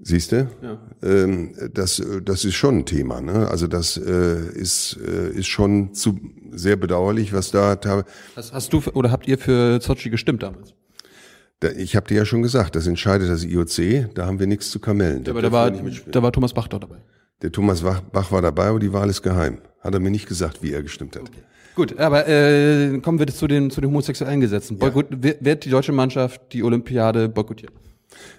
Siehst du? Ja. Ähm, das, das ist schon ein Thema. Ne? Also das äh, ist, äh, ist schon zu sehr bedauerlich, was da. Hast, hast du oder habt ihr für Sochi gestimmt damals? Da, ich habe dir ja schon gesagt, das entscheidet das IOC. Da haben wir nichts zu kamellen. Da aber da war, da war Thomas Bach doch dabei. Der Thomas Bach war dabei, aber die Wahl ist geheim. Hat er mir nicht gesagt, wie er gestimmt hat. Okay. Gut, aber äh, kommen wir zu den, zu den homosexuellen Gesetzen. Boykott, ja. Wird die deutsche Mannschaft die Olympiade boykottieren?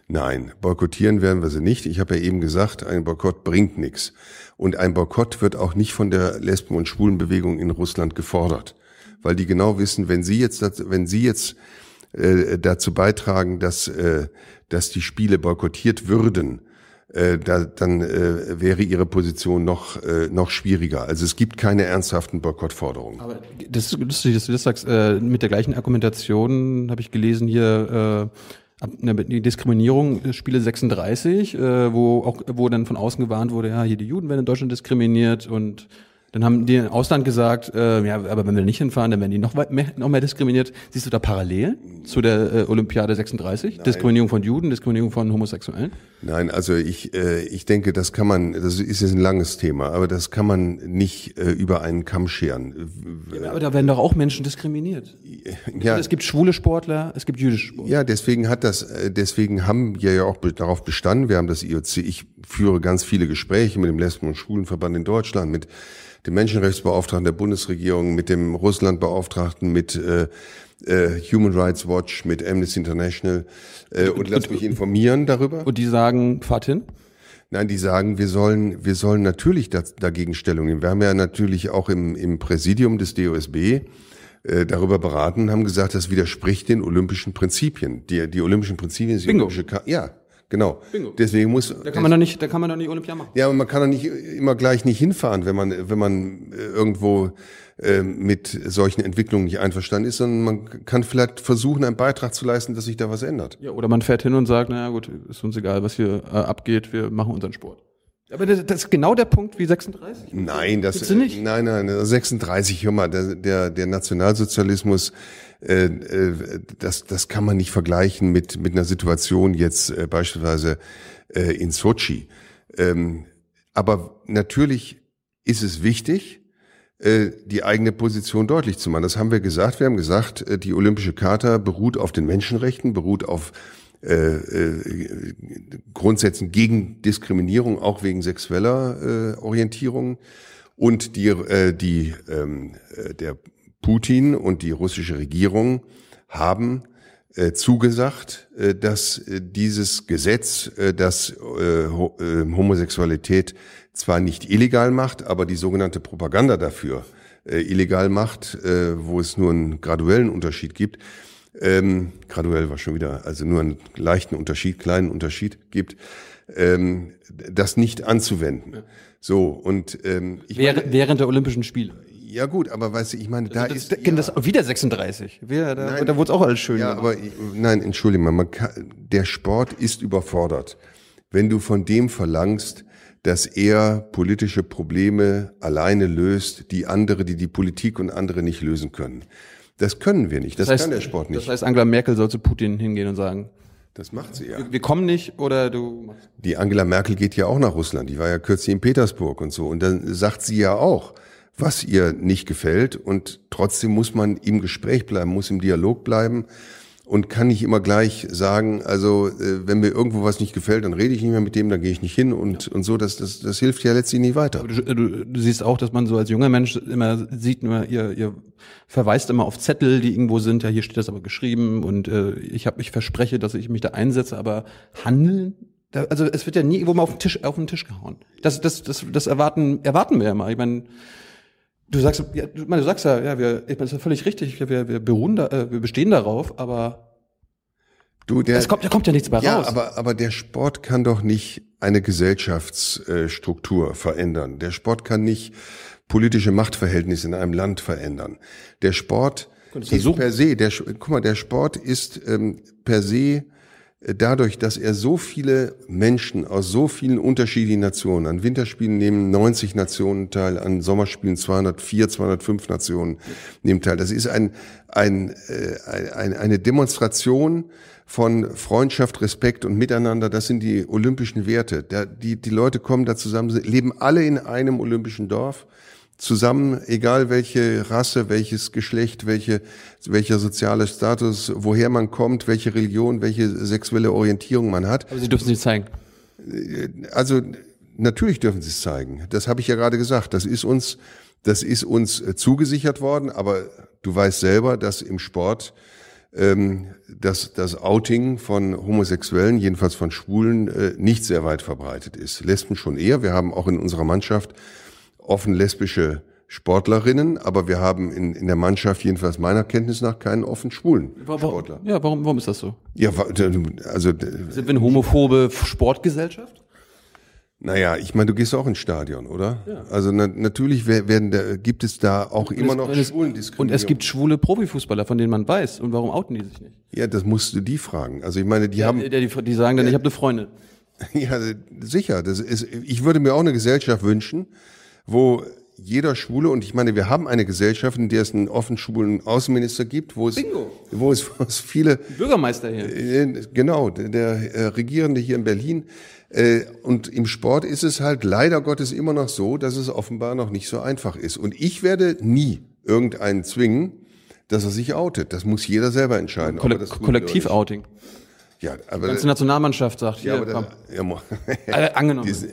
Nein, boykottieren werden wir sie nicht. Ich habe ja eben gesagt, ein Boykott bringt nichts. Und ein Boykott wird auch nicht von der Lesben- und Schwulenbewegung in Russland gefordert. Weil die genau wissen, wenn sie jetzt, wenn sie jetzt äh, dazu beitragen, dass, äh, dass die Spiele boykottiert würden, äh, da, dann äh, wäre ihre Position noch, äh, noch schwieriger. Also es gibt keine ernsthaften Boykottforderungen. Aber das ist lustig, dass du das sagst. Äh, mit der gleichen Argumentation habe ich gelesen hier, äh, die Diskriminierung Spiele 36, äh, wo auch wo dann von außen gewarnt wurde, ja, hier die Juden werden in Deutschland diskriminiert und dann haben die im Ausland gesagt, äh, ja, aber wenn wir nicht hinfahren, dann werden die noch mehr, noch mehr diskriminiert. Siehst du da Parallelen zu der äh, Olympiade 36? Nein. Diskriminierung von Juden, Diskriminierung von Homosexuellen? Nein, also ich, äh, ich denke, das kann man, das ist jetzt ein langes Thema, aber das kann man nicht äh, über einen Kamm scheren. Ja, aber da werden doch auch Menschen diskriminiert. Ja. Es gibt schwule Sportler, es gibt jüdische Sportler. Ja, deswegen hat das, äh, deswegen haben wir ja auch darauf bestanden, wir haben das IOC, ich führe ganz viele Gespräche mit dem Lesben- und Schwulenverband in Deutschland, mit dem Menschenrechtsbeauftragten der Bundesregierung, mit dem Russlandbeauftragten, mit äh, äh, Human Rights Watch, mit Amnesty International äh, und, und lass mich informieren darüber. Und die sagen, fahrt hin? Nein, die sagen, wir sollen, wir sollen natürlich das, dagegen Stellung nehmen. Wir haben ja natürlich auch im, im Präsidium des DOSB äh, darüber beraten, haben gesagt, das widerspricht den olympischen Prinzipien. Die, die olympischen Prinzipien sind Bingo. olympische Ka ja, Genau. Bingo. Deswegen muss. Da kann man doch nicht, da kann man doch nicht Olympia machen. Ja, aber man kann doch nicht immer gleich nicht hinfahren, wenn man, wenn man äh, irgendwo äh, mit solchen Entwicklungen nicht einverstanden ist, sondern man kann vielleicht versuchen, einen Beitrag zu leisten, dass sich da was ändert. Ja, oder man fährt hin und sagt, naja gut, ist uns egal, was hier äh, abgeht, wir machen unseren Sport. Aber das, das ist genau der Punkt wie 36? Nein, das, nicht? nein, nein, 36, hör mal, der, der, der Nationalsozialismus, äh, äh, das, das kann man nicht vergleichen mit, mit einer Situation jetzt äh, beispielsweise äh, in Sochi. Ähm, aber natürlich ist es wichtig, äh, die eigene Position deutlich zu machen. Das haben wir gesagt. Wir haben gesagt, die Olympische Charta beruht auf den Menschenrechten, beruht auf äh, äh, Grundsätzen gegen Diskriminierung, auch wegen sexueller äh, Orientierung. Und die, äh, die, ähm, äh, der Putin und die russische Regierung haben äh, zugesagt, äh, dass äh, dieses Gesetz, äh, das äh, Ho äh, Homosexualität zwar nicht illegal macht, aber die sogenannte Propaganda dafür illegal macht, wo es nur einen graduellen Unterschied gibt, ähm, graduell war schon wieder, also nur einen leichten Unterschied, kleinen Unterschied gibt, ähm, das nicht anzuwenden. So und ähm, ich während, meine, während der Olympischen Spiele. Ja gut, aber weißt du, ich meine, da also das, ist ja, das wieder 36. Wir, da, nein, da wurde es auch alles schön. Ja, gemacht. aber nein, entschuldige mal, man kann, der Sport ist überfordert. Wenn du von dem verlangst, dass er politische Probleme alleine löst, die andere, die die Politik und andere nicht lösen können. Das können wir nicht. Das, das heißt, kann der Sport nicht. Das heißt, Angela Merkel soll zu Putin hingehen und sagen, das macht sie ja. Wir, wir kommen nicht oder du. Die Angela Merkel geht ja auch nach Russland. Die war ja kürzlich in Petersburg und so. Und dann sagt sie ja auch, was ihr nicht gefällt. Und trotzdem muss man im Gespräch bleiben, muss im Dialog bleiben und kann nicht immer gleich sagen, also äh, wenn mir irgendwo was nicht gefällt, dann rede ich nicht mehr mit dem, dann gehe ich nicht hin und, ja. und so, das, das, das hilft ja letztlich nicht weiter. Du, du, du, siehst auch, dass man so als junger Mensch immer sieht, immer, ihr, ihr verweist immer auf Zettel, die irgendwo sind, ja, hier steht das aber geschrieben und äh, ich habe mich verspreche, dass ich mich da einsetze, aber handeln also es wird ja nie irgendwo mal auf den Tisch, auf den Tisch gehauen. Das, das, das, das erwarten, erwarten wir ja mal. Ich meine, Du sagst, ja, du, du sagst ja, ja, wir, ich meine, das ist ja völlig richtig, wir, wir, beruhen da, äh, wir bestehen darauf, aber du, der, es kommt, da kommt ja nichts mehr ja, raus. Aber, aber der Sport kann doch nicht eine Gesellschaftsstruktur verändern. Der Sport kann nicht politische Machtverhältnisse in einem Land verändern. Der Sport ist per se, der, guck mal, der Sport ist ähm, per se dadurch, dass er so viele Menschen aus so vielen unterschiedlichen Nationen, an Winterspielen nehmen 90 Nationen teil, an Sommerspielen 204, 205 Nationen nehmen teil. Das ist ein, ein, äh, ein, eine Demonstration von Freundschaft, Respekt und Miteinander. Das sind die olympischen Werte. die, die Leute kommen da zusammen, leben alle in einem olympischen Dorf zusammen, egal welche Rasse, welches Geschlecht, welche, welcher soziale Status, woher man kommt, welche Religion, welche sexuelle Orientierung man hat. Aber Sie dürfen es nicht zeigen. Äh, also natürlich dürfen Sie es zeigen. Das habe ich ja gerade gesagt. Das ist uns, das ist uns äh, zugesichert worden. Aber du weißt selber, dass im Sport ähm, dass das Outing von Homosexuellen, jedenfalls von Schwulen, äh, nicht sehr weit verbreitet ist. Lesben schon eher. Wir haben auch in unserer Mannschaft offen lesbische Sportlerinnen, aber wir haben in, in der Mannschaft jedenfalls meiner Kenntnis nach keinen offen schwulen Sportler. Ja, warum, warum ist das so? Ja, also sind wir eine homophobe Sportgesellschaft? Naja, ich meine, du gehst auch ins Stadion, oder? Ja. Also na, natürlich werden da, gibt es da auch und immer es, noch Schwulendiskriminierung. Und es gibt schwule Profifußballer, von denen man weiß. Und warum outen die sich nicht? Ja, das musst du die fragen. Also ich meine, die ja, haben... Die, die, die sagen dann, ich habe eine Freundin. Ja, sicher. Das ist, ich würde mir auch eine Gesellschaft wünschen, wo jeder Schwule, und ich meine, wir haben eine Gesellschaft, in der es einen offen schwulen Außenminister gibt, wo es, Bingo. wo es, wo es viele... Bürgermeister hier. Äh, genau, der, der äh, Regierende hier in Berlin. Äh, und im Sport ist es halt leider Gottes immer noch so, dass es offenbar noch nicht so einfach ist. Und ich werde nie irgendeinen zwingen, dass er sich outet. Das muss jeder selber entscheiden. Kolle Kollektiv-Outing. Ja, aber die ganze Nationalmannschaft sagt, ja, hier, aber komm. Ja, angenommen. Diese,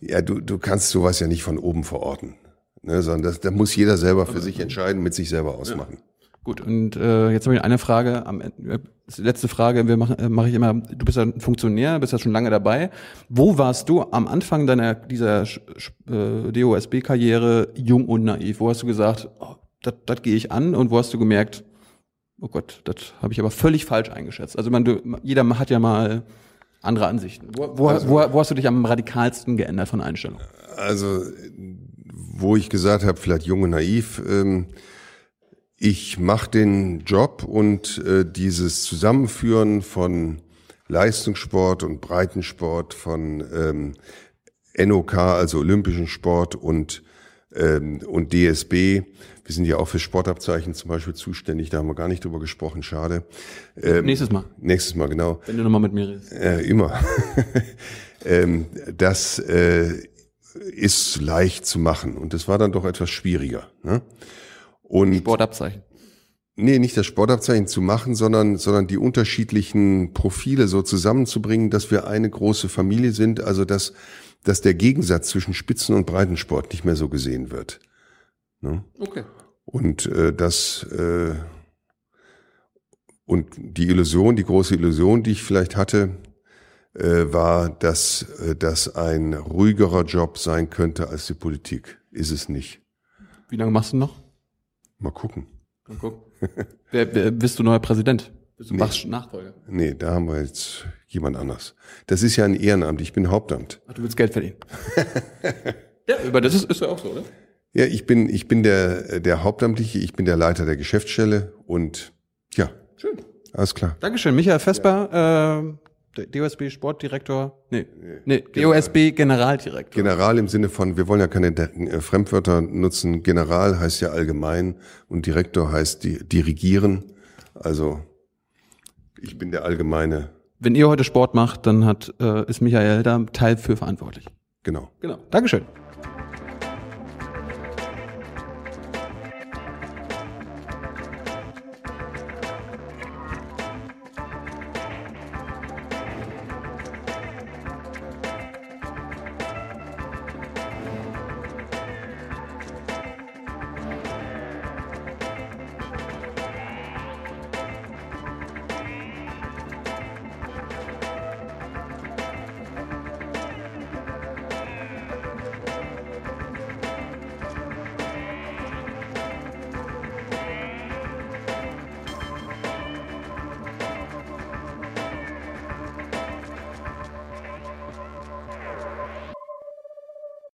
ja, du, du kannst sowas ja nicht von oben verorten. Ne, sondern das, da muss jeder selber für sich entscheiden, mit sich selber ausmachen. Ja. Gut, und äh, jetzt habe ich eine Frage. Am die letzte Frage, wir machen, äh, mache ich immer, du bist ja ein Funktionär, bist ja schon lange dabei. Wo warst du am Anfang deiner dieser äh, DOSB-Karriere jung und naiv? Wo hast du gesagt, oh, das gehe ich an und wo hast du gemerkt, oh Gott, das habe ich aber völlig falsch eingeschätzt. Also man, du, jeder hat ja mal andere Ansichten. Wo, wo, also, wo, wo hast du dich am radikalsten geändert von Einstellung? Also wo ich gesagt habe, vielleicht jung und naiv, ähm, ich mache den Job und äh, dieses Zusammenführen von Leistungssport und Breitensport, von ähm, NOK, also Olympischen Sport und, ähm, und DSB. Wir sind ja auch für Sportabzeichen zum Beispiel zuständig, da haben wir gar nicht drüber gesprochen, schade. Ähm, nächstes Mal. Nächstes Mal, genau. Wenn du nochmal mit mir redest. Äh, immer. ähm, das äh, ist leicht zu machen und das war dann doch etwas schwieriger. Ne? Und Sportabzeichen. Nee, nicht das Sportabzeichen zu machen, sondern, sondern die unterschiedlichen Profile so zusammenzubringen, dass wir eine große Familie sind, also dass, dass der Gegensatz zwischen Spitzen- und Breitensport nicht mehr so gesehen wird. Ne? Okay. Und äh, das äh, und die Illusion, die große Illusion, die ich vielleicht hatte, äh, war, dass äh, das ein ruhigerer Job sein könnte als die Politik. Ist es nicht. Wie lange machst du noch? Mal gucken. Mal gucken. wer, wer, bist du neuer Präsident? Bist du nee. Bachs Nachfolger? Nee, da haben wir jetzt jemand anders. Das ist ja ein Ehrenamt, ich bin Hauptamt. Ach, du willst Geld verdienen. ja, aber das ist, ist ja auch so, oder? Ja, ich bin, ich bin der, der Hauptamtliche, ich bin der Leiter der Geschäftsstelle und ja. Schön. Alles klar. Dankeschön. Michael Vesper, ja. äh, DOSB Sportdirektor, nee, nee, DOSB Generaldirektor. General im Sinne von, wir wollen ja keine äh, Fremdwörter nutzen. General heißt ja allgemein und Direktor heißt die, dirigieren. Also ich bin der allgemeine. Wenn ihr heute Sport macht, dann hat, äh, ist Michael da Teil für verantwortlich. Genau. Genau. Dankeschön.